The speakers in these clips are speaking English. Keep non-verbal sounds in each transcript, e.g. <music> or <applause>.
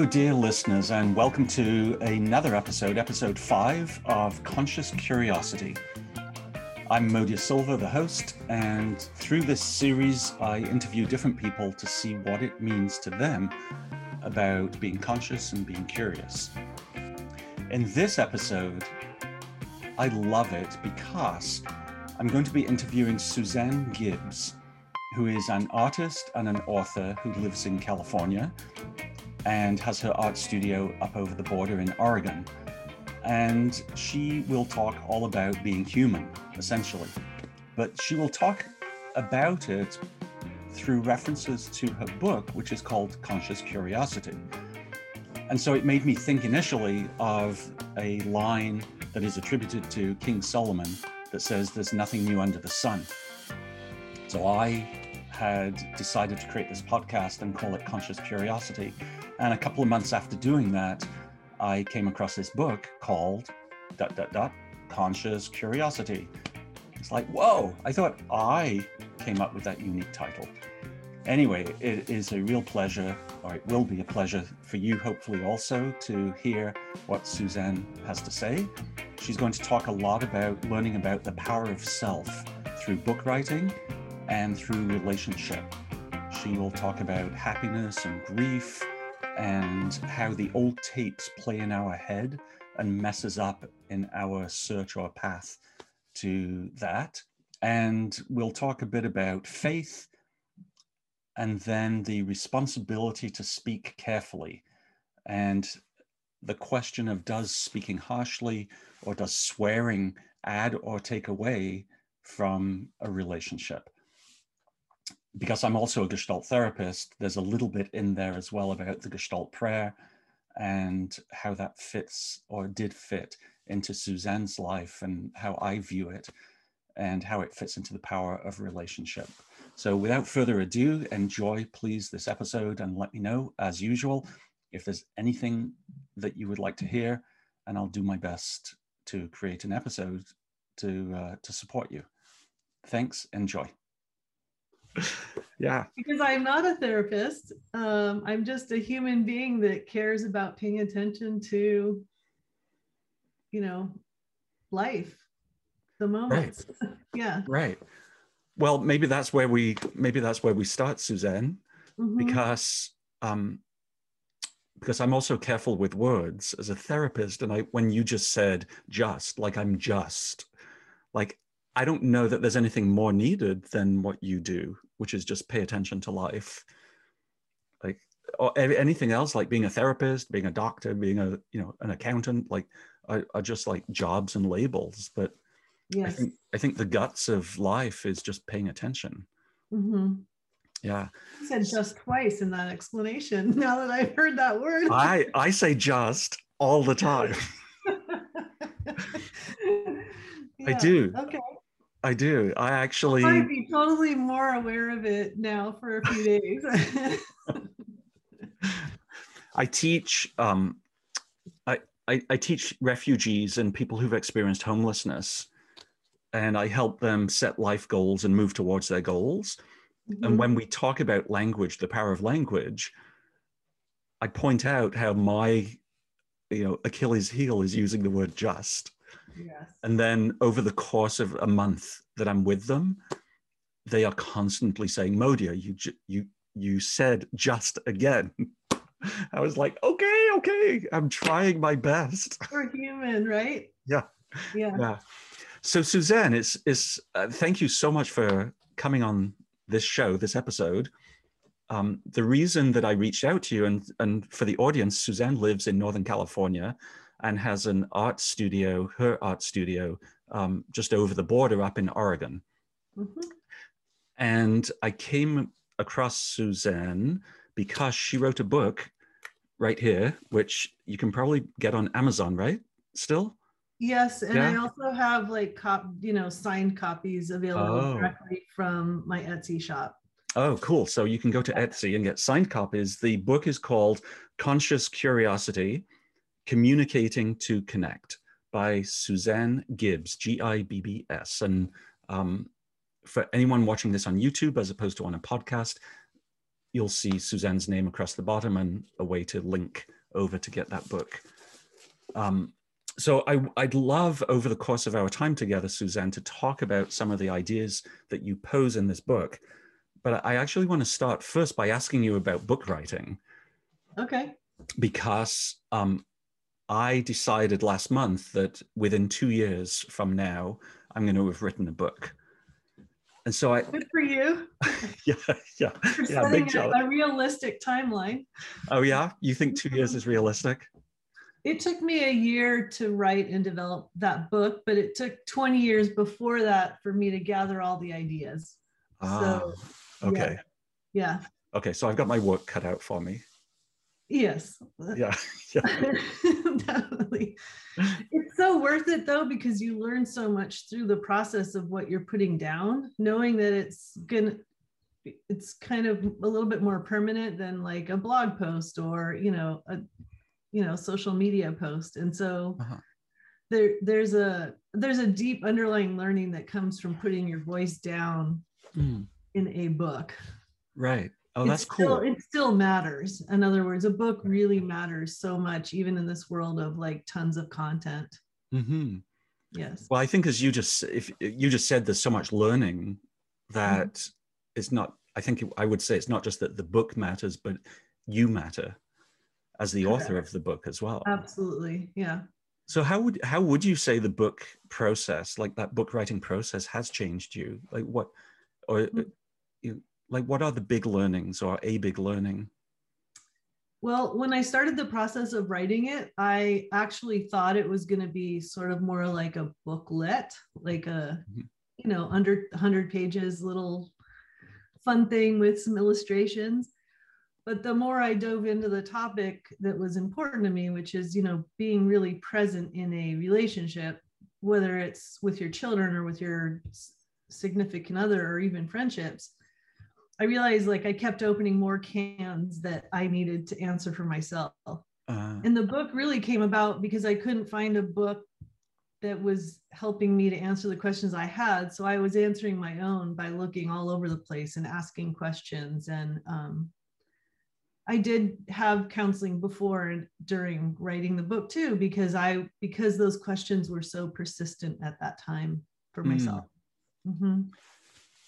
Hello, dear listeners, and welcome to another episode, episode five of Conscious Curiosity. I'm Modia Silva, the host, and through this series, I interview different people to see what it means to them about being conscious and being curious. In this episode, I love it because I'm going to be interviewing Suzanne Gibbs, who is an artist and an author who lives in California and has her art studio up over the border in Oregon. And she will talk all about being human, essentially. But she will talk about it through references to her book, which is called Conscious Curiosity. And so it made me think initially of a line that is attributed to King Solomon that says, There's nothing new under the sun. So I had decided to create this podcast and call it Conscious Curiosity. And a couple of months after doing that, I came across this book called dot dot dot Conscious Curiosity. It's like, whoa, I thought I came up with that unique title. Anyway, it is a real pleasure, or it will be a pleasure for you, hopefully, also to hear what Suzanne has to say. She's going to talk a lot about learning about the power of self through book writing and through relationship. She will talk about happiness and grief and how the old tapes play in our head and messes up in our search or path to that. And we'll talk a bit about faith and then the responsibility to speak carefully and the question of does speaking harshly or does swearing add or take away from a relationship because I'm also a Gestalt therapist, there's a little bit in there as well about the Gestalt prayer and how that fits or did fit into Suzanne's life and how I view it and how it fits into the power of relationship. So without further ado, enjoy please this episode and let me know as usual if there's anything that you would like to hear and I'll do my best to create an episode to uh, to support you. Thanks, enjoy yeah. Because i'm not a therapist um, i'm just a human being that cares about paying attention to you know life the moment. Right. <laughs> yeah. Right. Well maybe that's where we maybe that's where we start suzanne mm-hmm. because um because i'm also careful with words as a therapist. And i when you just said just like i'm just like I don't know that there's anything more needed than what you do, which is just pay attention to life. Like or anything else, like being a therapist, being a doctor, being a you know an accountant, like are, are just like jobs and labels. But yes. I think I think the guts of life is just paying attention. Mm-hmm. Yeah. You said just twice in that explanation. <laughs> Now that I've heard that word, I I say just all the time. <laughs> yeah. I do. Okay. I do. I actually I'd be totally more aware of it now for a few days. <laughs> I teach um, I, I, I teach refugees and people who've experienced homelessness and I help them set life goals and move towards their goals. Mm-hmm. And when we talk about language, the power of language, I point out how my you know Achilles heel is using the word just Yes. And then over the course of a month that I'm with them, they are constantly saying, Modia, you you you said just again. <laughs> I was like, okay, okay, I'm trying my best. <laughs> We're human, right? Yeah. Yeah. Yeah. So Suzanne, it's is uh, thank you so much for coming on this show, this episode. Um, the reason that I reached out to you and and for the audience, Suzanne lives in Northern California and has an art studio, her art studio, um, just over the border up in Oregon. Mm-hmm. And I came across Suzanne because she wrote a book right here, which you can probably get on Amazon, right? Still? Yes, and yeah? I also have like cop, you know, signed copies available oh. directly from my Etsy shop. Oh, cool. So you can go to Etsy and get signed copies. The book is called Conscious Curiosity Communicating to Connect by Suzanne Gibbs, G I B B S. And um, for anyone watching this on YouTube as opposed to on a podcast, you'll see Suzanne's name across the bottom and a way to link over to get that book. Um, so I, would love over the course of our time together, Suzanne, to talk about some of the ideas that you pose in this book. But I actually want to start first by asking you about book writing. Okay. Because um, I decided last month that within two years from now, I'm going to have written a book. And so I good for you. <laughs> yeah, yeah, <laughs> yeah. Big job. A realistic timeline. Oh yeah, you think two years is realistic? It took me a year to write and develop that book, but it took 20 years before that for me to gather all the ideas. Ah, so, okay. Yeah. yeah. Okay, so I've got my work cut out for me. Yes. Yeah. <laughs> yeah. <laughs> Definitely. It's so worth it though, because you learn so much through the process of what you're putting down, knowing that it's gonna it's kind of a little bit more permanent than like a blog post or you know a you know social media post and so uh-huh. there there's a there's a deep underlying learning that comes from putting your voice down mm. in a book right oh that's cool it still matters in other words a book really matters so much even in this world of like tons of content mm-hmm. yes well i think as you just if you just said there's so much learning that mm-hmm. it's not i think i would say it's not just that the book matters but you matter as the author of the book as well. Absolutely, yeah. So how would how would you say the book process, like that book writing process, has changed you? Like what, or mm-hmm. you, like what are the big learnings or a big learning? Well, when I started the process of writing it, I actually thought it was going to be sort of more like a booklet, like a, mm-hmm. you know, under 100 pages little fun thing with some illustrations but the more i dove into the topic that was important to me which is you know being really present in a relationship whether it's with your children or with your significant other or even friendships i realized like i kept opening more cans that i needed to answer for myself uh, and the book really came about because i couldn't find a book that was helping me to answer the questions i had so i was answering my own by looking all over the place and asking questions and um, I did have counseling before and during writing the book too, because I because those questions were so persistent at that time for hmm. myself. Mm. Mm-hmm.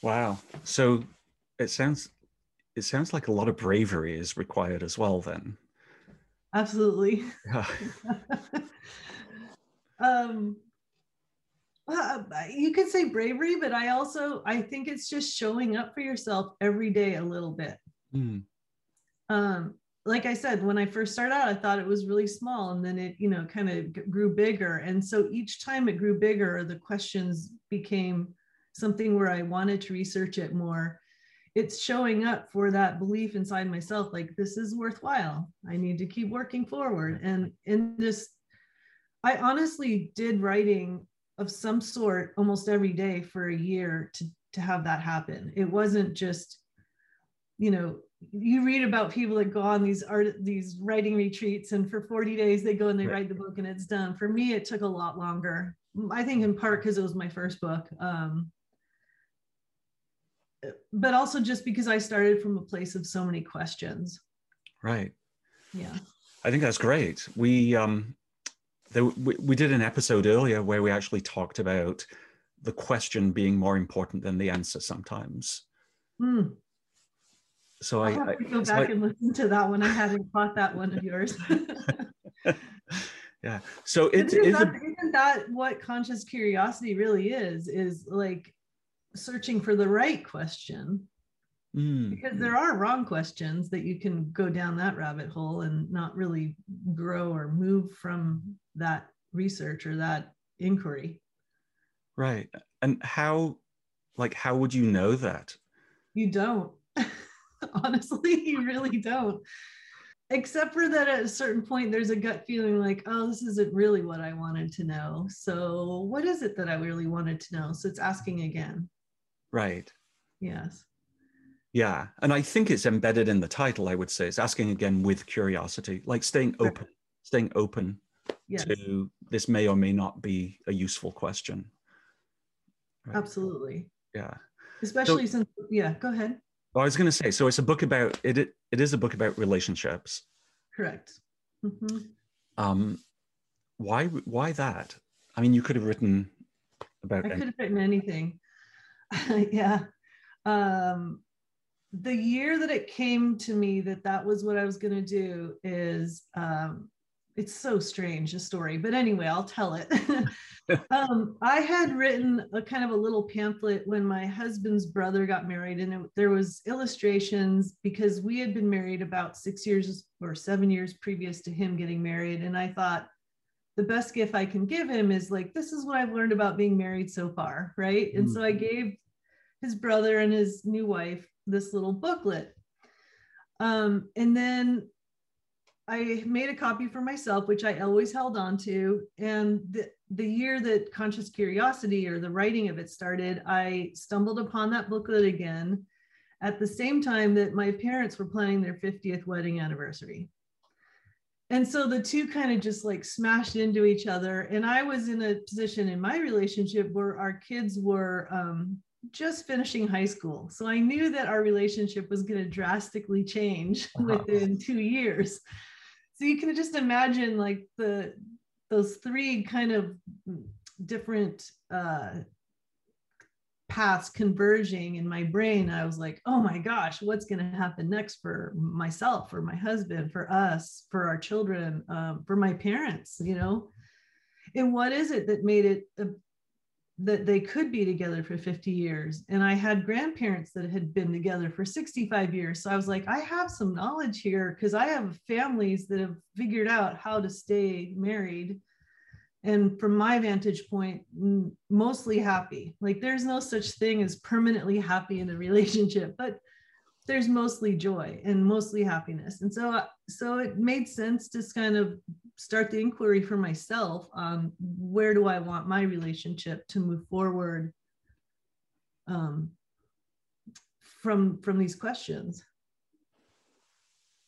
Wow. So it sounds it sounds like a lot of bravery is required as well then. Absolutely. Yeah. <laughs> um you could say bravery, but I also I think it's just showing up for yourself every day a little bit. Mm um, like I said, when I first started out, I thought it was really small and then it, you know, kind of grew bigger. And so each time it grew bigger, the questions became something where I wanted to research it more. It's showing up for that belief inside myself like, this is worthwhile. I need to keep working forward. And in this, I honestly did writing of some sort almost every day for a year to, to have that happen. It wasn't just, you know, you read about people that go on these art these writing retreats and for 40 days they go and they right. write the book and it's done for me it took a lot longer i think in part because it was my first book um, but also just because i started from a place of so many questions right yeah i think that's great we um there, we, we did an episode earlier where we actually talked about the question being more important than the answer sometimes mm so I, I go back and listen to that one. I hadn't caught that one of yours. <laughs> yeah. So it isn't, that, a, isn't that what conscious curiosity really is? Is like searching for the right question. Mm. Because there are wrong questions that you can go down that rabbit hole and not really grow or move from that research or that inquiry. Right. And how, like, how would you know that? You don't. <laughs> Honestly, you really don't. Except for that at a certain point, there's a gut feeling like, oh, this isn't really what I wanted to know. So, what is it that I really wanted to know? So, it's asking again. Right. Yes. Yeah. And I think it's embedded in the title, I would say. It's asking again with curiosity, like staying open, staying open yes. to this may or may not be a useful question. Right? Absolutely. Yeah. Especially so, since, yeah, go ahead. I was going to say, so it's a book about it. It is a book about relationships. Correct. Mm-hmm. Um, why? Why that? I mean, you could have written about. I could have written anything. <laughs> yeah. Um, the year that it came to me that that was what I was going to do is um, it's so strange a story but anyway i'll tell it <laughs> um, i had written a kind of a little pamphlet when my husband's brother got married and it, there was illustrations because we had been married about six years or seven years previous to him getting married and i thought the best gift i can give him is like this is what i've learned about being married so far right mm. and so i gave his brother and his new wife this little booklet um, and then I made a copy for myself, which I always held on to. And the, the year that Conscious Curiosity or the writing of it started, I stumbled upon that booklet again at the same time that my parents were planning their 50th wedding anniversary. And so the two kind of just like smashed into each other. And I was in a position in my relationship where our kids were um, just finishing high school. So I knew that our relationship was going to drastically change <laughs> within two years. So you can just imagine like the those three kind of different uh, paths converging in my brain. I was like oh my gosh what's going to happen next for myself for my husband for us for our children um, for my parents you know? And what is it that made it a, that they could be together for 50 years. And I had grandparents that had been together for 65 years. So I was like, I have some knowledge here because I have families that have figured out how to stay married. And from my vantage point, mostly happy. Like there's no such thing as permanently happy in a <laughs> relationship, but there's mostly joy and mostly happiness. And so, so it made sense to kind of start the inquiry for myself on where do I want my relationship to move forward um, from from these questions.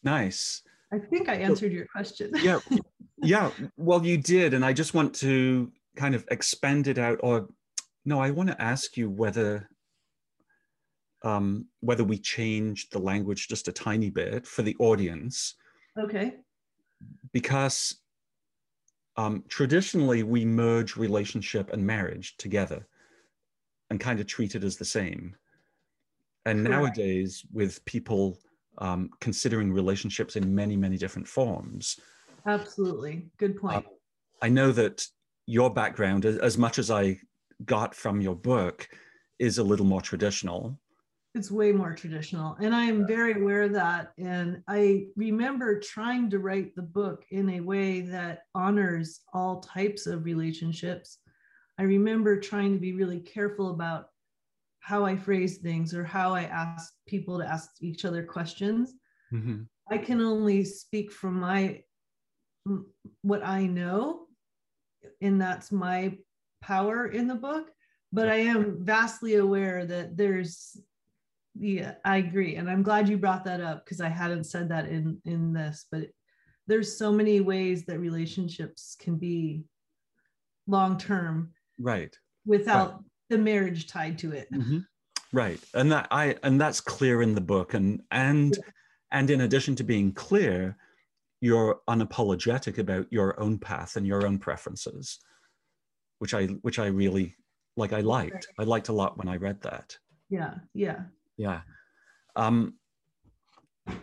Nice. I think I answered your question. yeah, <laughs> yeah. Well, you did, and I just want to kind of expand it out. Or no, I want to ask you whether um, whether we change the language just a tiny bit for the audience. Okay. Because um, traditionally we merge relationship and marriage together and kind of treat it as the same. And Correct. nowadays, with people um, considering relationships in many, many different forms. Absolutely. Good point. Uh, I know that your background, as much as I got from your book, is a little more traditional it's way more traditional. And i am very aware of that. And i remember trying to write the book in a way that honors all types of relationships. I remember trying to be really careful about how i phrase things or how i ask people to ask each other questions. Mm-hmm. i can only speak from my what i know and that's my power in the book. But i am vastly aware that there's yeah i agree and i'm glad you brought that up because i hadn't said that in in this but there's so many ways that relationships can be long term right without right. the marriage tied to it mm-hmm. right and that i and that's clear in the book and and yeah. and in addition to being clear you're unapologetic about your own path and your own preferences which i which i really like i liked i liked a lot when i read that yeah yeah yeah. Um,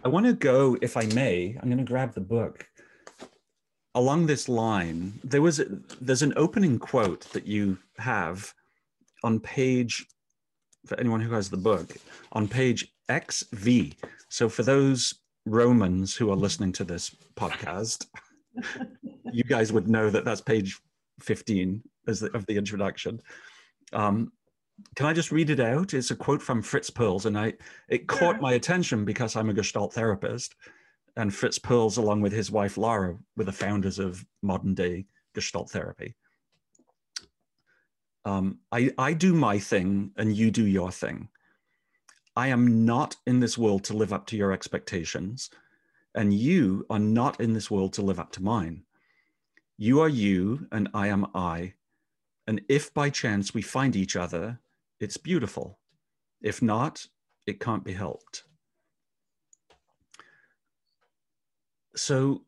I want to go, if I may, I'm going to grab the book. Along this line, there was a, there's an opening quote that you have on page for anyone who has the book on page XV. So for those Romans who are listening to this podcast, <laughs> you guys would know that that's page 15 as the, of the introduction. Um, can I just read it out? It's a quote from Fritz Perls, and I it caught my attention because I'm a Gestalt therapist, and Fritz Perls, along with his wife Laura, were the founders of modern day Gestalt therapy. Um, I, I do my thing, and you do your thing. I am not in this world to live up to your expectations, and you are not in this world to live up to mine. You are you, and I am I. And if by chance we find each other, it's beautiful. If not, it can't be helped. So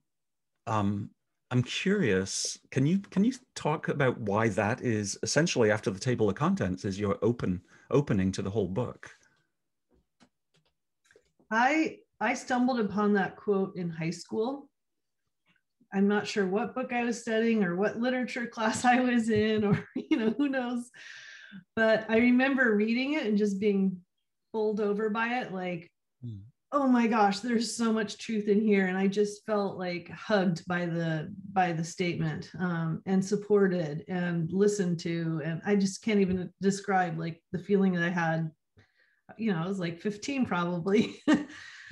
um, I'm curious, can you can you talk about why that is essentially after the table of contents is your open opening to the whole book? I I stumbled upon that quote in high school. I'm not sure what book I was studying or what literature <laughs> class I was in, or you know, who knows. But I remember reading it and just being bowled over by it, like, mm. oh my gosh, there's so much truth in here. And I just felt like hugged by the by the statement um, and supported and listened to. And I just can't even describe like the feeling that I had. You know, I was like 15 probably. <laughs>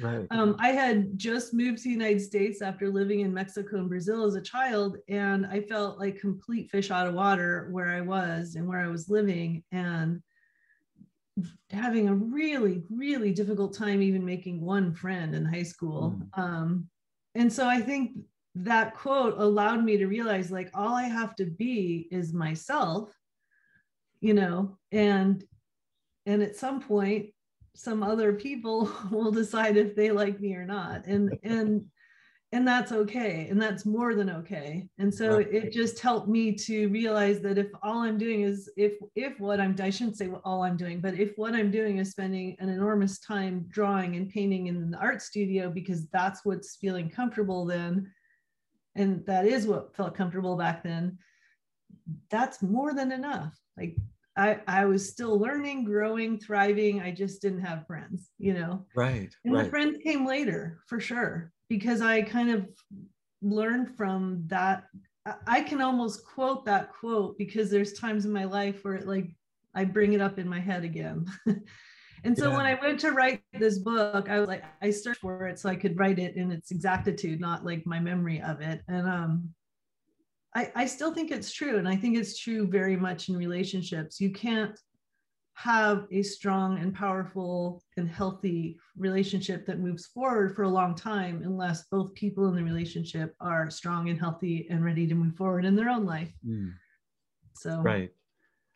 Right. Um, I had just moved to the United States after living in Mexico and Brazil as a child, and I felt like complete fish out of water where I was and where I was living, and having a really, really difficult time even making one friend in high school. Mm. Um, and so I think that quote allowed me to realize like all I have to be is myself, you know, and and at some point some other people <laughs> will decide if they like me or not. And <laughs> and and that's okay. And that's more than okay. And so right. it just helped me to realize that if all i'm doing is if if what i'm i shouldn't say what all i'm doing but if what i'm doing is spending an enormous time drawing and painting in the art studio because that's what's feeling comfortable then and that is what felt comfortable back then that's more than enough. Like I, I was still learning, growing, thriving. I just didn't have friends, you know? Right. And right. the friends came later for sure, because I kind of learned from that. I can almost quote that quote because there's times in my life where it like I bring it up in my head again. <laughs> and so yeah. when I went to write this book, I was like, I searched for it so I could write it in its exactitude, not like my memory of it. And um I, I still think it's true. And I think it's true very much in relationships. You can't have a strong and powerful and healthy relationship that moves forward for a long time unless both people in the relationship are strong and healthy and ready to move forward in their own life. Mm. So, right.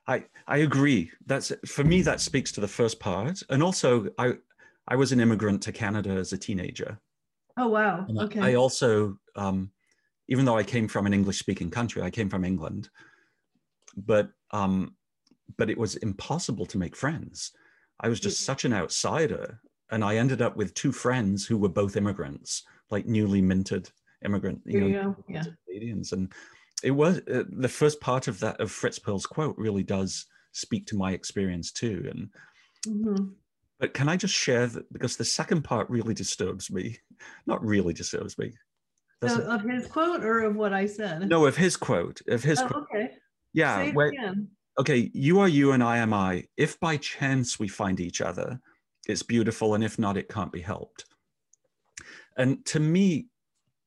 I, I agree. That's for me, that speaks to the first part. And also, I, I was an immigrant to Canada as a teenager. Oh, wow. And okay. I also, um, even though I came from an English speaking country, I came from England, but um, but it was impossible to make friends. I was just such an outsider, and I ended up with two friends who were both immigrants, like newly minted immigrant, you know, you yeah. Canadians, and it was uh, the first part of that of Fritz Perls' quote really does speak to my experience too, and. Mm-hmm. But can I just share that because the second part really disturbs me? <laughs> Not really disturbs me. So of his quote or of what I said? No, of his quote. Of his oh, quote. Okay. Yeah. Where, okay, you are you and I am I. If by chance we find each other, it's beautiful, and if not, it can't be helped. And to me,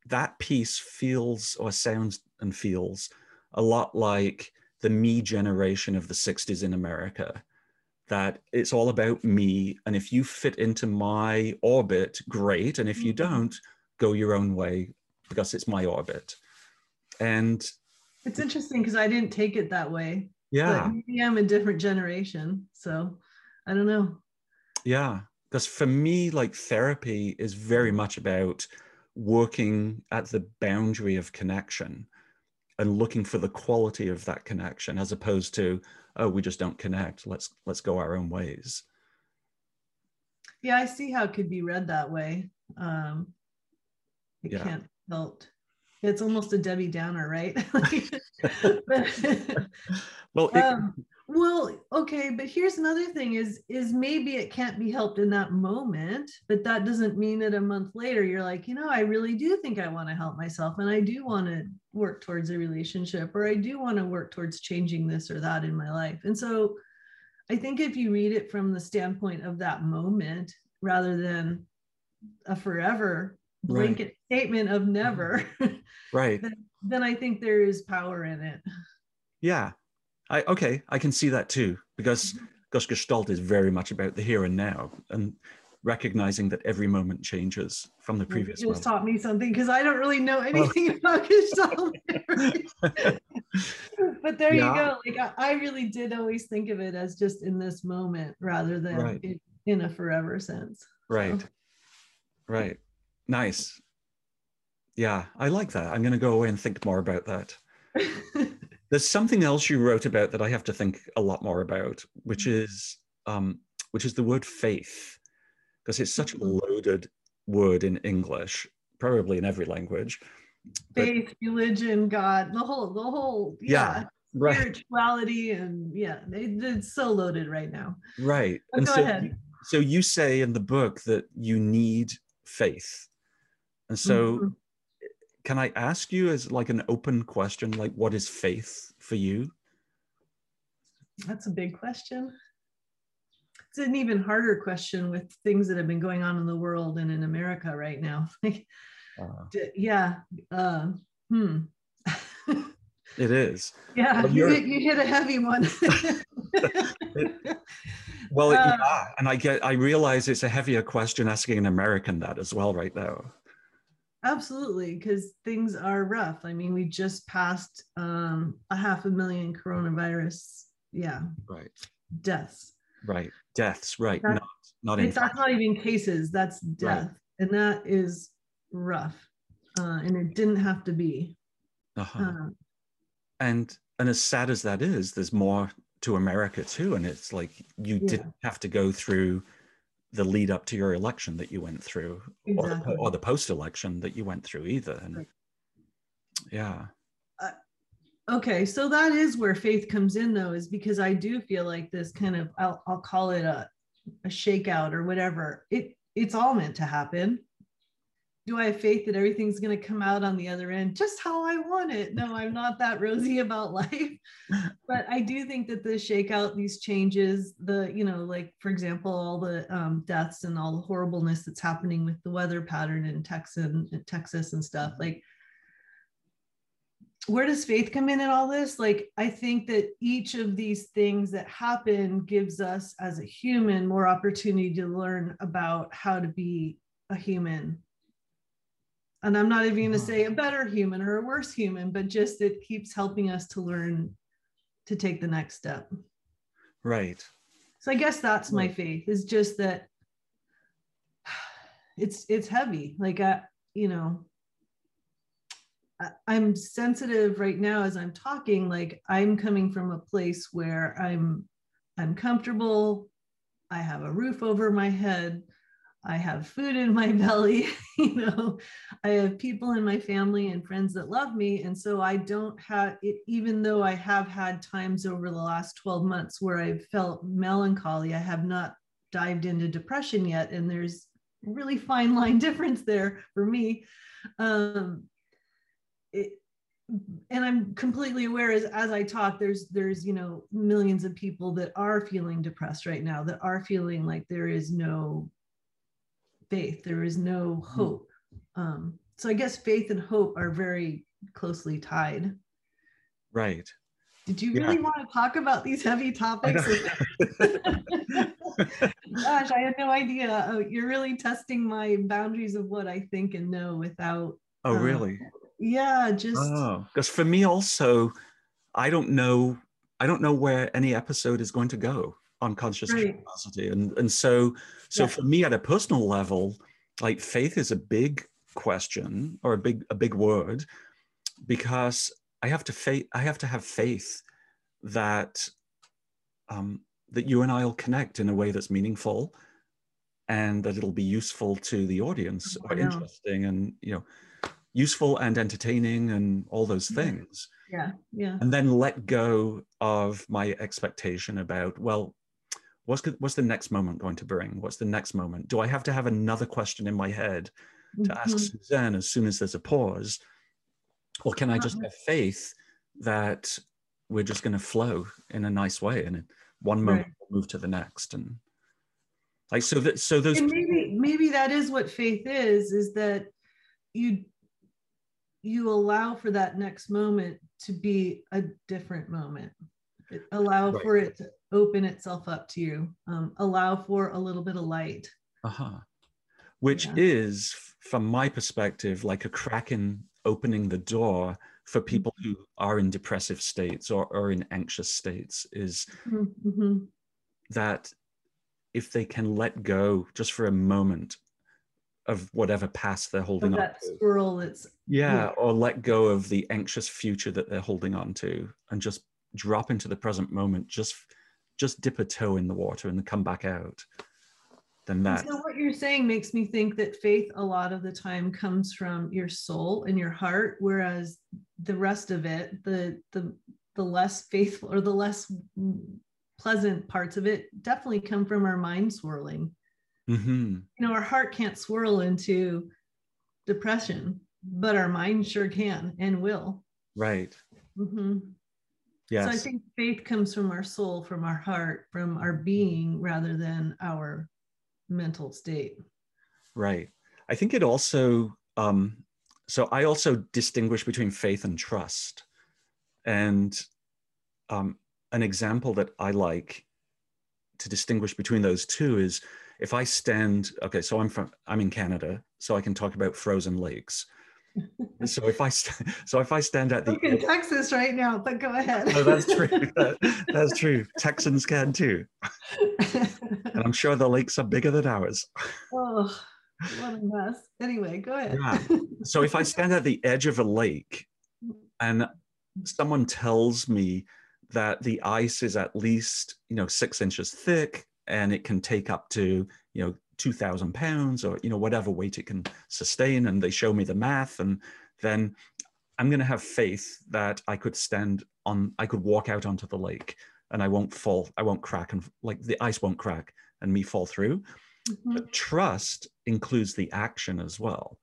that piece feels or sounds and feels a lot like the me generation of the 60s in America. That it's all about me. And if you fit into my orbit, great. And if you mm-hmm. don't, go your own way because it's my orbit. And it's interesting because I didn't take it that way. Yeah. maybe I'm a different generation. So I don't know. Yeah. Because for me, like therapy is very much about working at the boundary of connection and looking for the quality of that connection as opposed to oh we just don't connect let's let's go our own ways yeah i see how it could be read that way um it yeah. can't felt it's almost a Debbie Downer, right? <laughs> well, it, um, well, okay, but here's another thing: is is maybe it can't be helped in that moment, but that doesn't mean that a month later you're like, you know, I really do think I want to help myself, and I do want to work towards a relationship, or I do want to work towards changing this or that in my life. And so, I think if you read it from the standpoint of that moment rather than a forever blanket right. statement of never <laughs> right then, then i think there is power in it yeah i okay i can see that too because mm-hmm. Gestalt is very much about the here and now and recognizing that every moment changes from the previous you just moment. taught me something because I don't really know anything oh. <laughs> about Gestalt. <laughs> but there yeah. you go. Like I, I, really did always think of it as just in this moment rather than right. it in a forever sense. Right. So. Right. Nice. Yeah, I like that. I'm going to go away and think more about that. <laughs> There's something else you wrote about that I have to think a lot more about, which mm-hmm. is um, which is the word faith, because it's such a mm-hmm. loaded word in English, probably in every language. Faith, but, religion, God, the whole, the whole, yeah, yeah right. spirituality, and yeah, it, it's so loaded right now. Right. But and go so, ahead. So you say in the book that you need faith, and so. Mm-hmm can I ask you as like an open question, like what is faith for you? That's a big question. It's an even harder question with things that have been going on in the world and in America right now. <laughs> uh, yeah. Uh, hmm. <laughs> it is. Yeah, well, you, hit, you hit a heavy one. <laughs> it, well, uh, yeah, and I get, I realize it's a heavier question asking an American that as well right now. Absolutely, because things are rough. I mean, we just passed um, a half a million coronavirus, yeah, right, deaths. Right, deaths. Right, not not it's that's not even cases. That's death, right. and that is rough, uh, and it didn't have to be. Uh-huh. Uh, and and as sad as that is, there's more to America too, and it's like you yeah. didn't have to go through the lead up to your election that you went through exactly. or, or, the post election that you went through either and right. yeah uh, okay so that is where faith comes in though is because i do feel like this kind of i'll, I'll call it a, a shakeout or whatever it it's all meant to happen do I have faith that everything's going to come out on the other end just how I want it? No, I'm not that rosy <laughs> about life. but I do think that the shakeout, these changes, the, you know, like for example, all the um, deaths and all the horribleness that's happening with the weather pattern in Texas, Texas and stuff, like where does faith come in in all this? Like, I think that each of these things that happen gives us as a human more opportunity to learn about how to be a human and i'm not even going to uh-huh. say a better human or a worse human but just it keeps helping us to learn to take the next step. Right. So i guess that's my faith is just that <sighs> it's it's heavy. Like i you know i'm sensitive right now as i'm talking like i'm coming from a place where i'm i'm comfortable. I have a roof over my head I have food in my <laughs> belly, you know, I have people in my family and friends that love me. And so I don't have it, even though I have had times over the last 12 months where I've felt melancholy, I have not dived into depression yet. And there's really fine line <laughs> difference there for me. Um, it, and I'm completely aware as, as I talk, there's there's you know millions of people that are feeling depressed right now, that are feeling like there is no faith. There is no hmm. hope. Um, so i guess faith and hope are very closely tied. Right. Did you really yeah. want to talk about these heavy <laughs> topics? <laughs> <laughs> gosh i had no idea. Oh, you're really testing my boundaries of what i think and know without oh um, really? yeah just oh because for me also i don't know i don't know where any episode is going to go on conscious right. curiosity. And and so so yeah. for me at a personal level like faith is a big question or a big a big word because i have to faith i have to have faith that um, that you and i'll connect in a way that's meaningful and that it'll be useful to the audience or interesting and you know useful and entertaining and all those things. Yeah yeah. And then let go of my expectation about well what's what's the next moment going to bring what's the next moment do i have to have another question in my head to mm-hmm. ask suzanne as soon as there's a pause or can i just uh-huh. have faith that we're just going to flow in a nice way and one moment right. we'll move to the next and like so that so those and maybe maybe that is what faith is is that you you allow for that next moment to be a different moment allow right. for it to open itself up to you um, allow for a little bit of light uh-huh which yeah. is from my perspective like a crack in opening the door for people mm-hmm. who are in depressive states or, or in anxious states is mm-hmm. that if they can let go just for a moment of whatever past they're holding on that to. swirl that's Yeah, yeah. or let go of the anxious future that they're holding on to and just drop into the present moment. Just just dip a toe in the water and then come back out. Then that So what you're saying makes me think that faith a lot of the time comes from your soul and your heart, whereas the rest of it, the the the less faithful or the less pleasant parts of it, definitely come from our mind swirling. Mhm. You know, our heart can't swirl into depression, but our mind sure can and will. right. Mhm. Yes. So I think faith comes from our soul, from our heart, from our being, rather than our mental state. Right. I think it also, um, so I also distinguish between faith and trust. And um, an example that I like to distinguish between those two is if I stand, okay, so I'm from, I'm in Canada, so I can talk about frozen lakes. <laughs> so if I, st- so if I stand at the Look in Texas right now, but go ahead. Oh, that's true. That- that's true. Texans can too. And I'm sure the lakes are bigger than ours. oh, what a mess. Anyway, go ahead. Yeah. So if I stand at the edge of a lake and someone tells me that the ice is at least, you know, six inches thick and it can take up to, you know, 2000 pounds or, you know, whatever weight it can sustain. And they show me the math and then I'm going to have faith that I could stand on, I could walk out onto the lake and I won't fall, I won't crack and like the ice won't crack and me fall through. Mhm. But trust includes the action as well.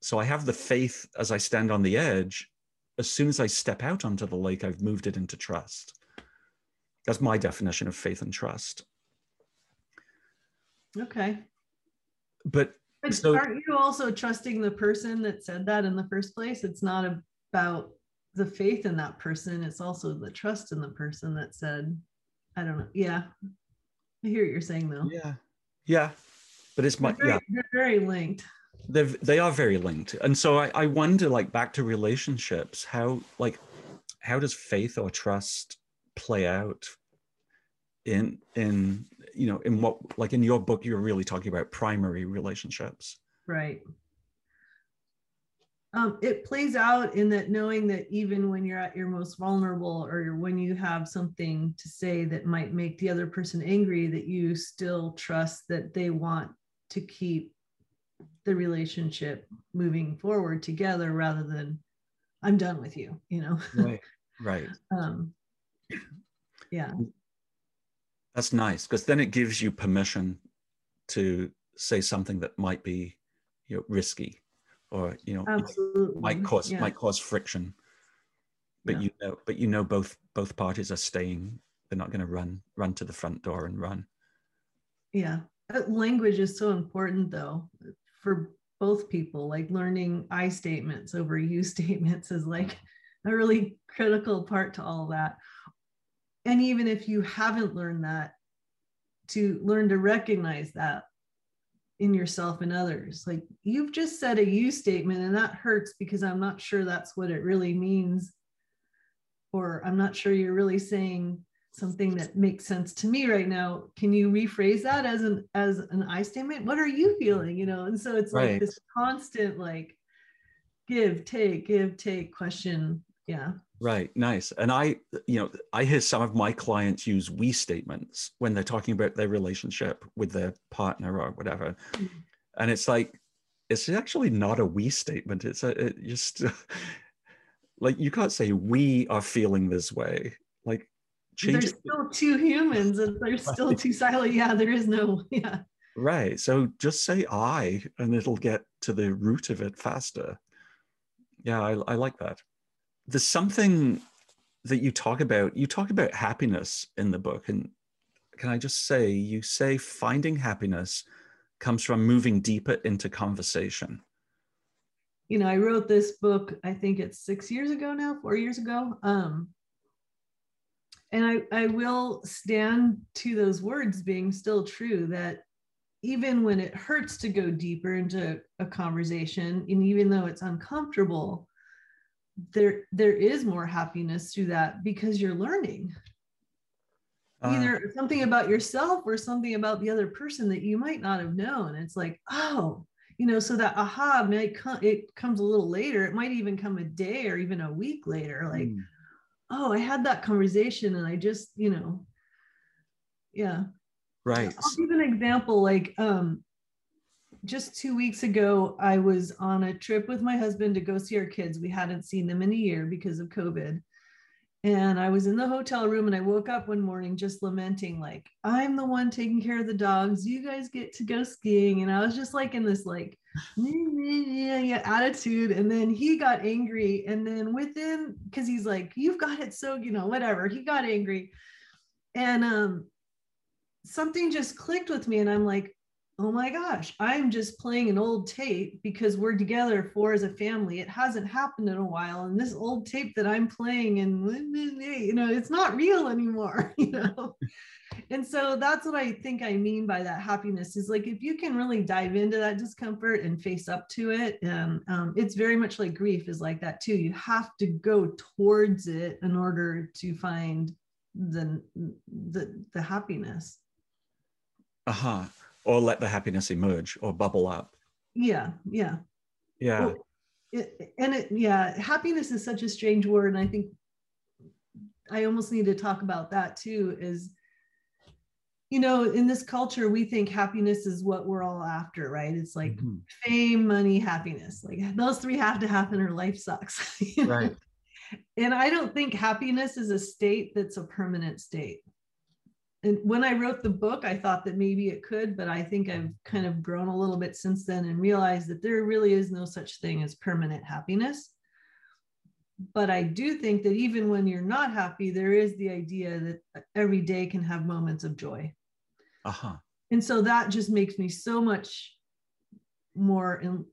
So I have the faith as I stand on the edge. As soon as I step out onto the lake, I've moved it into trust. That's my definition of faith and trust. Okay. But But So- aren't you also trusting the person that said that in the first place? It's not about the faith in that person. It's also the trust in the person that said, I don't know. Yeah. I hear what you're saying though. yeah, yeah. But it's my They're very, yeah. they're very linked. They're, they are very linked, and so I, I wonder, like back to relationships, how like how does faith or trust play out in in you know in what like in your book you're really talking about primary relationships Right. Um, it plays out in that knowing that even when you're at your most vulnerable or when you have something to say that might make the other person angry, that you still trust that they want to keep the relationship moving forward together rather than I'm done with you, you know? right right <laughs> um, yeah. That's nice because then it gives you permission to say something that might be you know risky or you know might cause yeah. might cause friction but Yeah. you know but you know both both parties are staying they're not going to run run to the front door and run Yeah. Language is so important though for both people. Like learning I statements over you <laughs> statements is like mm-hmm. a really critical part to all that. And even if you haven't learned that, to learn to recognize that in yourself and others. Like you've just said a you statement and that hurts because I'm not sure that's what it really means. Or I'm not sure you're really saying something that makes sense to me right now can you rephrase that as an as an i statement what are you feeling you know and so it's like this constant like give take give take question yeah Right, nice. And I, you know, I hear some of my clients use we statements when they're talking about their relationship with their partner or whatever. Mhm. And it's like, it's actually not a we statement. It's a, it just <laughs> like you can't say we are feeling this way. Like change there's it. still two humans and there's <laughs> still two silent yeah there is no yeah Right. So just say I and it'll get to the root of it faster. Yeah, I, I like that. There's something that you talk about. You talk about happiness in the book. And can I just say, you say finding happiness comes from moving deeper into conversation. you know i wrote this book i think it's six years ago now four years ago um and i i will stand to those words being still true that even when it hurts to go deeper into a conversation and even though it's uncomfortable there there is more happiness through that because you're learning uh, either something about yourself or something about the other person that you might not have known. It's like, oh, you know, so that aha might come, it comes a little later. It might even come a day or even a week later. Like, mm. oh, I had that conversation and I just, you know, yeah. Right. I'll give an example. Like, um, just two weeks ago, I was on a trip with my husband to go see our kids. We hadn't seen them in a year because of COVID. And I was in the hotel room and I woke up one morning just lamenting, like, I'm the one taking care of the dogs. You guys get to go skiing. And I was just like in this like <laughs> attitude. And then he got angry. And then within, because he's like, you've got it so, you know, whatever. He got angry. And um something just clicked with me. And I'm like, oh my gosh, I'm just playing an old tape because we're together for as a family. It hasn't happened in a while. And this old tape that I'm playing and <laughs> you know, it's not real anymore, <laughs> you know. and so that's what I think I mean by that happiness is like if you can really dive into that discomfort and face up to it, and um, it's very much like grief is like that too. You have to go towards it in order to find the the the happiness. Uh-huh or let the happiness emerge or bubble up. Yeah yeah. Yeah. Well, it, and it yeah happiness is such a strange word and i think i almost need to talk about that too is you know in this culture we think happiness is what we're all after right? It's like mm-hmm. fame money happiness. Like those three have to happen or life sucks. <laughs> Right. And i don't think happiness is a state that's a permanent state and when I wrote the book, I thought that maybe it could, but I think I've kind of grown a little bit since then and realized that there really is no such thing as permanent happiness. But I do think that even when you're not happy, there is the idea that every day can have moments of joy. Uh-huh. And so that just makes me so much more in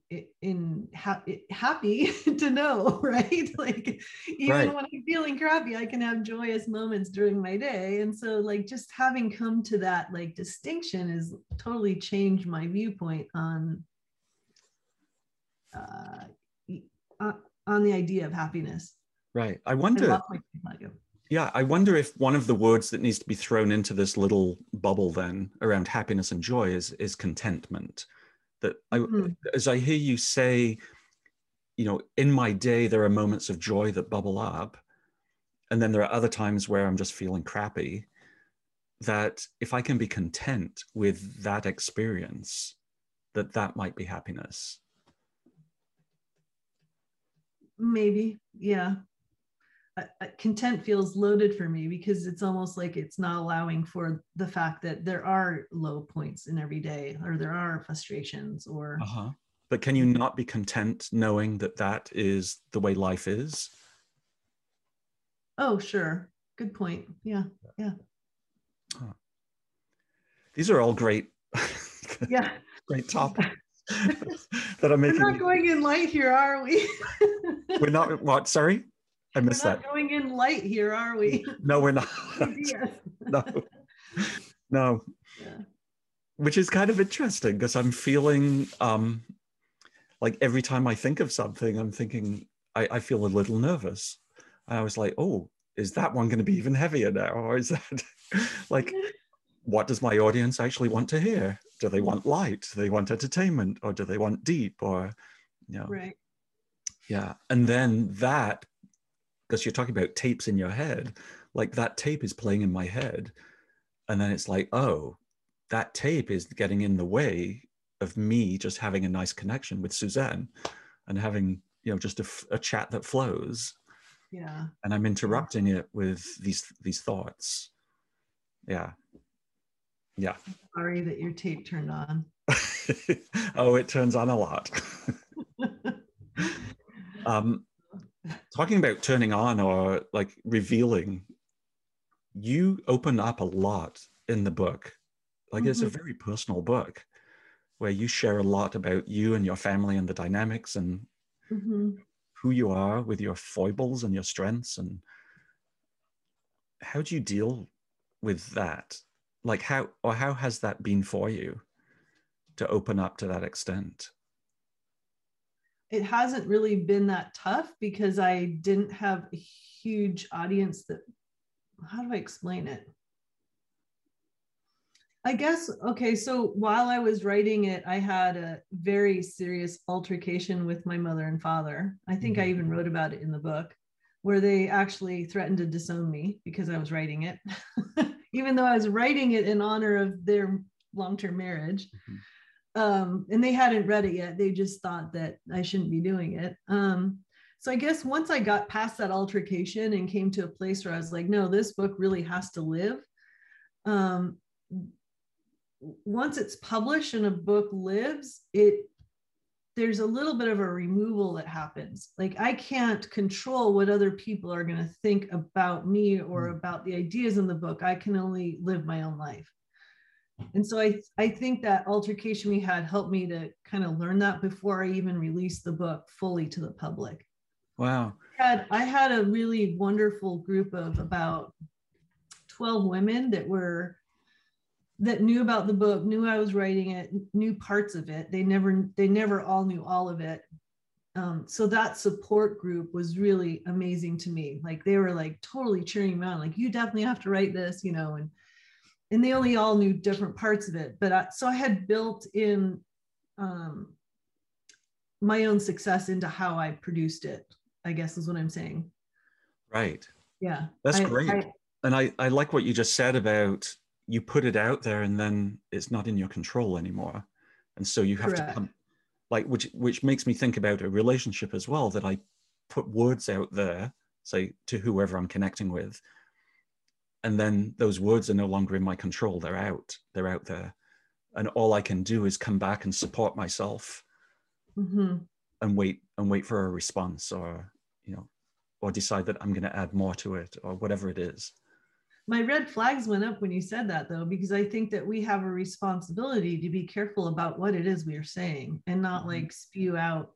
in ha- happy <laughs> to know <laughs> right? Like even right. when i'm feeling crappy i can have joyous moments during my day. And so like just having come to that like distinction has totally changed my viewpoint on uh, on the idea of happiness. Right. I wonder I yeah i wonder if one of the words that needs to be thrown into this little bubble then around happiness and joy is is contentment that I, mm-hmm. as I hear you say, you know, in my day, there are moments of joy that bubble up. And then there are other times where I'm just feeling crappy. That if I can be content with that experience, that that might be happiness. Maybe, yeah content feels loaded for me because it's almost like it's not allowing for the fact that there are low points in every day or there are frustrations or uh-huh. but can you not be content knowing that that is the way life is? Oh sure. Good point. Yeah yeah. Huh. these are all great <laughs> yeah. great <laughs> topics <laughs> that i'm making we're not going in light here are we? We're not what sorry I missed we're not that. Going in light here, are we? <laughs> No, we're not. <laughs> <laughs> no, no. Yeah. Which is kind of interesting because I'm feeling um, like every time I think of something, I'm thinking I, I feel a little nervous. And I was like, oh, is that one going to be even heavier now, or is that like? what does my audience actually want to hear? Do they want light? Do they want entertainment? Or do they want deep? Or, you know, right. Yeah. And then that because you're talking about tapes in your head. Like that tape is playing in my head. And then it's like oh that tape is getting in the way of me just having a nice connection with suzanne and having you know just a, a chat that flows. Yeah. And i'm interrupting it with these these thoughts. Yeah. Yeah. Sorry that your tape turned on. <laughs> Oh it turns on a lot. <laughs> <laughs> Um talking about turning on or like revealing, you open up a lot in the book. Like mm-hmm. it's a mm-hmm. very personal book where you share a lot about you and your family and the dynamics and mm-hmm. who you are with your foibles and your strengths and how do you deal with that like how or how has that been for you to open up to that extent it hasn't really been that tough because I didn't have a huge audience that how do I explain it? I guess, okay, so while I was writing it, I had a very serious altercation with my mother and father. I think mm-hmm. I even wrote about it in the book, where they actually threatened to disown me because I was writing it, <laughs> even though I was writing it in honor of their long term marriage. Mm-hmm. Um, and they hadn't read it yet. They just thought that I shouldn't be doing it. Um, so I guess once I got past that altercation and came to a place where I was like, no, this book really has to live. Um, once it's published and a book lives, it there's a little bit of a removal that happens. Like I can't control what other people are going to think about me or mm. about the ideas in the book. I can only live my own life. And so I I think that altercation we had helped me to kind of learn that before I even released the book fully to the public. Wow. I had, I had a really wonderful group of about 12 women that were that knew about the book, knew I was writing it, knew parts of it. They never they never all knew all of it. Um, so that support group was really amazing to me. Like they were like totally cheering me on, like you definitely have to write this, you know, and and they only all knew different parts of it. But I, so I had built in um, my own success into how I produced it. I guess is what I'm saying. Right. Yeah. That's I, great. I, and I, I like what you just said about you put it out there and then it's not in your control anymore and so you have Correct. to come like which which makes me think about a relationship as well that i put words out there say to whoever i'm connecting with and then those words are no longer in my control. They're out. They're out there. And all i can do is come back and support myself mm-hmm. and wait and wait for a response or you know or decide that i'm going to add more to it or whatever it is. My red flags went up when you said that though because i think that we have a responsibility to be careful about what it is we are saying and not mm-hmm. like spew out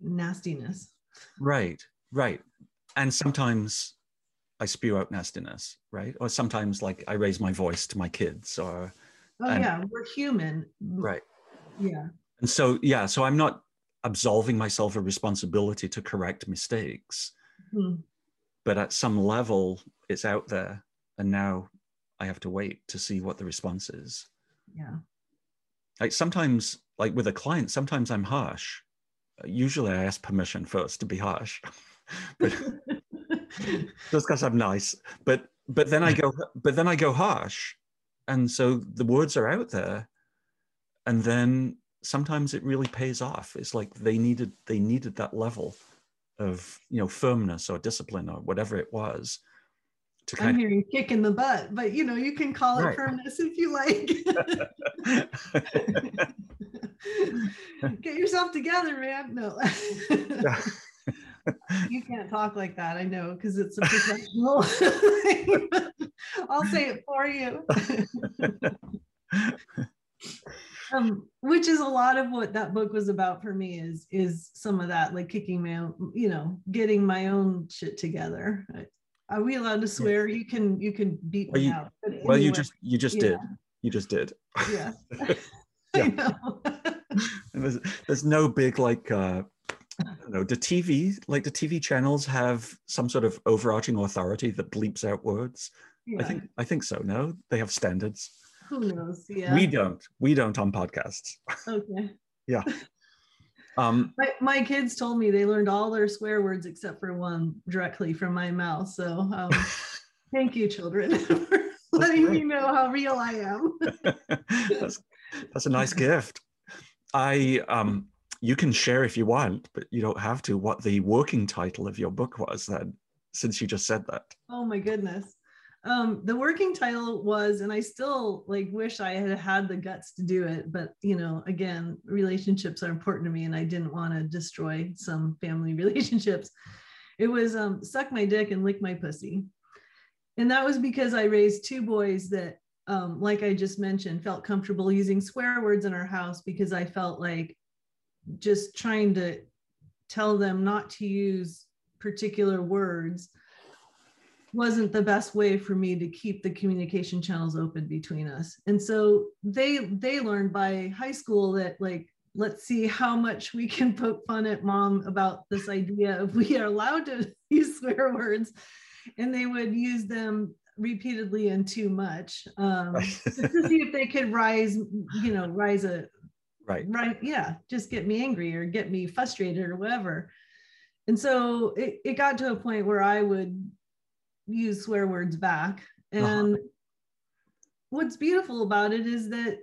nastiness. Right right. And sometimes i spew out nastiness right or sometimes like i raise my voice to my kids or oh and, yeah we're human right yeah and so yeah so i'm not absolving myself a responsibility to correct mistakes mm-hmm. but at some level it's out there and now I have to wait to see what the response is. Yeah. Like sometimes, like with a client, sometimes I'm harsh. Usually I ask permission first to be harsh, <laughs> but <laughs> just because I'm nice. But but then I go <laughs> but then I go harsh, and so the words are out there, and then sometimes it really pays off. It's like they needed they needed that level of you know firmness or discipline or whatever it was to I'm hearing of, kick in the butt, but you know, you can call it firmness if you like. <laughs> <laughs> Get yourself together, man. No. You can't talk like that. I know because it's a professional. <laughs> I'll say it for you. um, which is a lot of what that book was about for me is is some of that like kicking my own, you know, getting my own shit together. Are we allowed to swear? You can you can beat well, me you, out. Anyway, well, you just you just yeah. did. You just did. Yeah. <laughs> <laughs> yeah. there's, there's no big like uh know, do TV like the TV channels have some sort of overarching authority that bleeps out words? Yeah. I think I think so. No, they have standards. Who knows? Yeah. We don't. We don't on podcasts. Okay. <laughs> yeah. <laughs> Um, my, my kids told me they learned all their swear words except for one directly from my mouth. So um, <laughs> thank you, children, for letting me know how real I am. that's, that's a nice gift. I um, you can share if you want, but you don't have to. What the working title of your book was then, since you just said that. Oh my goodness um, the working title was, and I still like wish I had had the guts to do it, but you know, again, relationships are important to me, and I didn't want to destroy some family <laughs> relationships. It was um, suck my dick and lick my pussy, and that was because I raised two boys that, um, like I just mentioned, felt comfortable using swear words in our house because I felt like just trying to tell them not to use particular words wasn't the best way for me to keep the communication channels open between us. And so they they learned by high school that like let's see how much we can poke fun at mom about this idea of we are allowed to <laughs> use swear words. And they would use them repeatedly and too much um, <laughs> to see if they could rise, you know, rise a right, right, yeah, just get me angry or get me frustrated or whatever. And so it, it got to a point where I would use swear words back. Uh-huh. And uh-huh. what's beautiful about it is that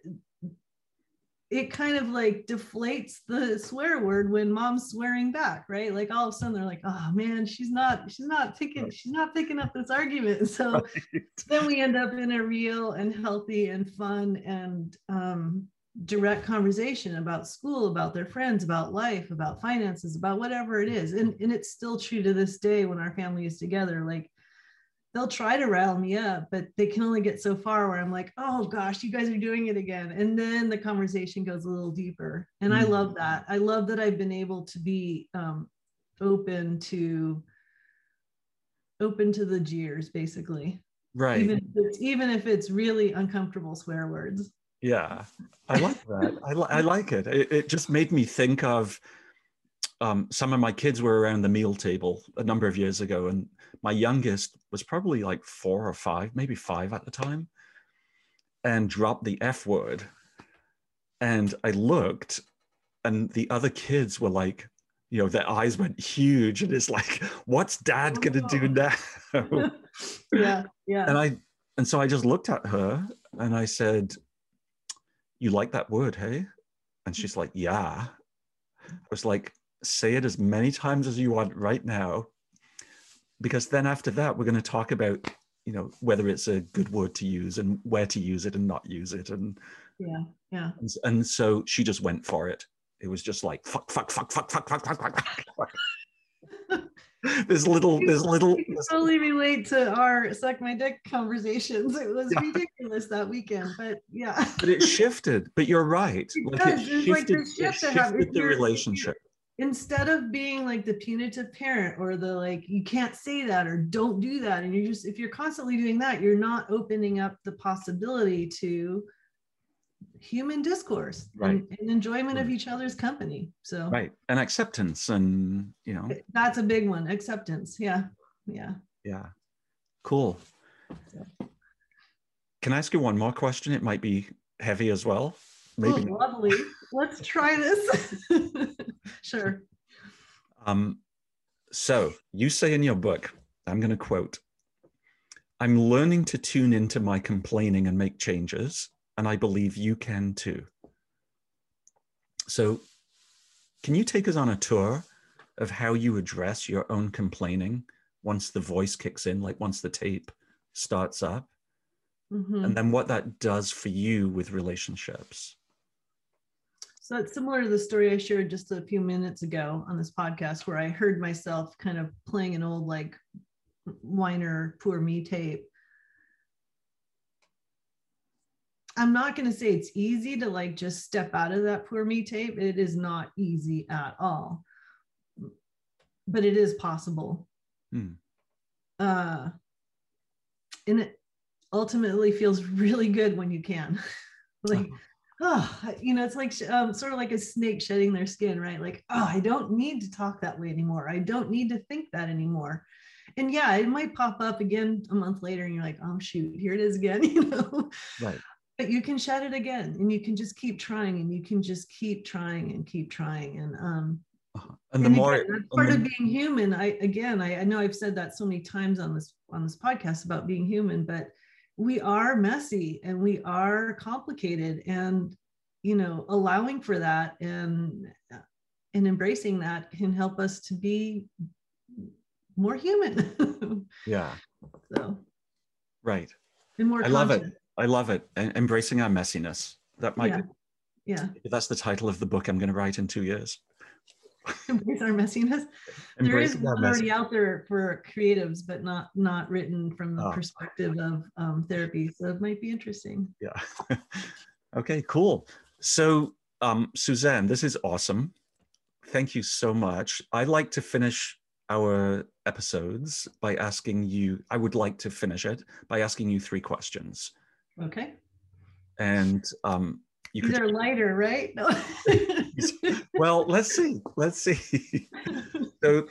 it kind of like deflates the swear word when mom's swearing back right like all of a sudden they're like oh man she's not she's not picking she's not picking up this argument <laughs> so right. then we end up in a real and healthy and fun and um, direct conversation about school about their friends about life about finances about whatever it is and, and it's still true to this day when our family is together like they'll try to rile me up, but they can only get so far where I'm like, oh gosh, you guys are doing it again. And then the conversation goes a little deeper. And. I love that. I love that I've been able to be um, open to open to the jeers, basically. Right. Even if it's, even if it's really uncomfortable swear words. Yeah, I like that. I, li- I <laughs> like it. it. It just made me think of um, some of my kids were around the meal table a number of years ago, and my youngest was probably like four or five, maybe five at the time, and dropped the F word. And I looked, and the other kids were like, you know, their eyes went huge, and it's like, <laughs> what's dad gonna do now? <laughs> yeah, yeah. And I, and so I just looked at her and I said, "You like that word, hey?" And she's like, "Yeah." I was like, say it as many times as you want right now because then after that we're going to talk about you know whether it's a good word to use and where to use it and not use it and yeah yeah and, and so she just went for it it was just like fuck fuck fuck fuck fuck fuck fuck fuck, <laughs> <laughs> there's little there's little there's, totally relate to our suck my dick conversations it was yeah. ridiculous that weekend but yeah but it shifted but you're right it like does. it shifted, like shift shifted the relationship instead of being like the punitive parent or the like you can't say that or don't do that and you're just if you're constantly doing that you're not opening up the possibility to human discourse right. and, and enjoyment right. of each other's company. So right and acceptance and you know. That's a big one acceptance. Yeah yeah. Yeah cool. Can i ask you one more question? It might be heavy as well. Maybe oh, lovely. Let's try this. <laughs> Sure. Um so you say in your book i'm going to quote i'm learning to tune into my complaining and make changes and i believe you can too so can you take us on a tour of how you address your own complaining once the voice kicks in like once the tape starts up mm-hmm. and then what that does for you with relationships so it's similar to the story I shared just a few minutes ago on this podcast, where I heard myself kind of playing an old like whiner poor me tape. I'm not going to say it's easy to like just step out of that poor me tape. It is not easy at all, but it is possible. Hmm. Uh, and it ultimately feels really good when you can. <laughs> like, uh-huh oh, you know, it's like um, sort of like a snake shedding their skin, right? Like, oh, I don't need to talk that way anymore. I don't need to think that anymore. And yeah, it might pop up again a month later, and you're like, oh shoot, here it is again, <laughs> you know. Right. But you can shed it again, and you can just keep trying, and you can just keep trying and keep trying, and um. Uh-huh. And the and more again, part the, of being human, I again, I, I know I've said that so many times on this on this podcast about being human, but we are messy and we are complicated and you know allowing for that and and embracing that can help us to be more human. <laughs> Yeah. So. Right. And more i love it i love it embracing our messiness that might yeah. yeah that's the title of the book i'm going to write in two years <laughs> embrace our messiness. there is one already out there for creatives, but not not written from the oh. perspective of um, therapy. So it might be interesting. Yeah. <laughs> okay. Cool. So um, Suzanne, this is awesome. Thank you so much. I like to finish our episodes by asking you. I would like to finish it by asking you three questions. Okay. And um, you These could, are lighter, right? No. <laughs> well, let's see. Let's see. <laughs> so,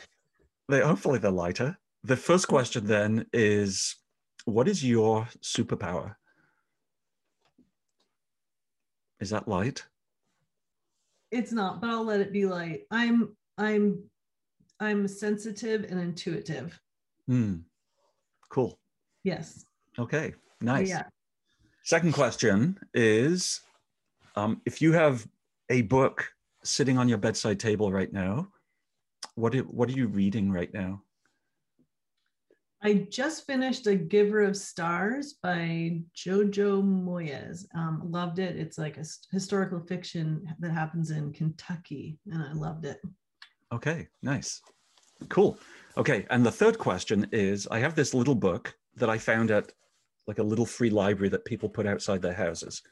they, hopefully, they're lighter. The first question then is what is your superpower? Is that light? It's not, but I'll let it be light. I'm I'm I'm sensitive and intuitive. Hmm. Cool. Yes. Okay. Nice. Yeah. Second question is um, if you have a book sitting on your bedside table right now, what, what are you reading right now? I just finished A Giver of Stars by Jojo Moyes. Um, loved it. It's like a historical fiction that happens in Kentucky, and I loved it. Okay, nice. Cool. Okay, and the third question is I have this little book that I found at like a little free library that people put outside their houses.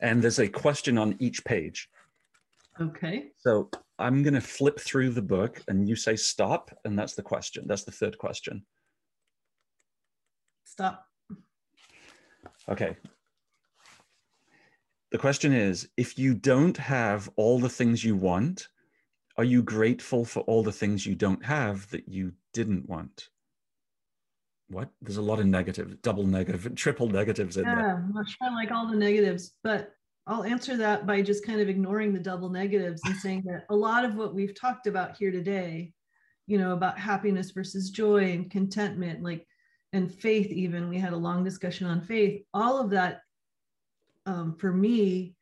And there's a question on each page. Okay. So I'm going to flip through the book and you say stop, and that's the question. That's the third question. Stop. Okay. The question is if you don't have all the things you want, are you grateful for all the things you don't have that you didn't want? What? There's a lot of negative, double negative, <laughs> triple negatives in yeah, there. I'm not sure I like all the negatives, but I'll answer that by just kind of ignoring the double negatives and saying that a lot of what we've talked about here today, you know, about happiness versus joy and contentment, like, and faith, even, we had a long discussion on faith, all of that um, for me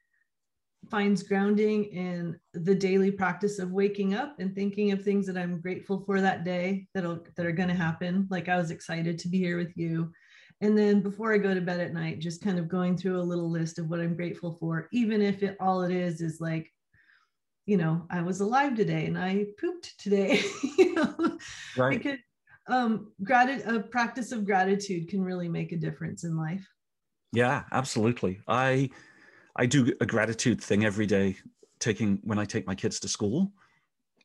finds grounding in the daily practice of waking up and thinking of things that I'm grateful for that day that'll that are going to happen. Like I was excited to be here with you. And then before I go to bed at night, just kind of going through a little list of what I'm grateful for, even if it all it is is like, you know, I was alive today and I pooped today. <laughs> you know, right. because um, gratitude, a practice of gratitude can really make a difference in life. Yeah, absolutely. I I do a gratitude thing every day, taking when I take my kids to school,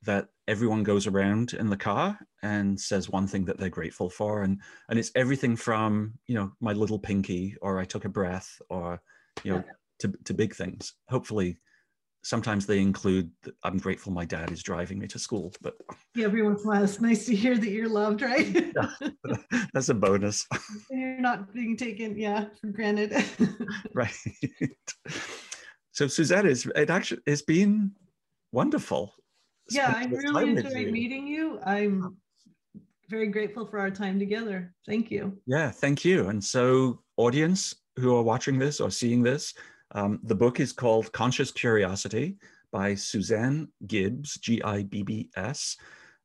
that everyone goes around in the car and says one thing that they're grateful for. And and it's everything from, you know, my little pinky or I took a breath or, you know, to, to big things. Hopefully sometimes they include i'm grateful my dad is driving me to school but <laughs> yeah every once in a while it's nice to hear that you're loved right? <laughs> Yeah, <laughs> that's a bonus. You're not being taken yeah for granted. Right. So suzette is it actually it's been wonderful. Yeah i really enjoyed meeting you. I'm very grateful for our time together. Thank you. Yeah thank you. And so audience who are watching this or seeing this um, the book is called Conscious Curiosity by Suzanne Gibbs, G I B B S,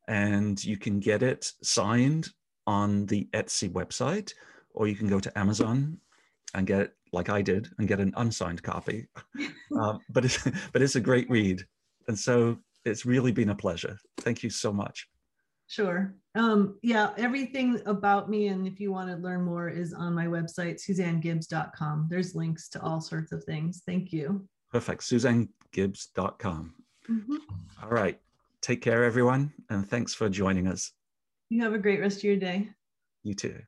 and you can get it signed on the Etsy website, or you can go to Amazon and get it like I did and get an unsigned copy. <laughs> uh, but it's <laughs> but it's a great read, and so it's really been a pleasure. Thank you so much. Sure. Um, yeah, everything about me, and if you want to learn more, is on my website, suzannegibbs.com. There's links to all sorts of things. Thank you. Perfect. SuzanneGibbs.com. Mm-hmm. All right. Take care, everyone. And thanks for joining us. You have a great rest of your day. You too.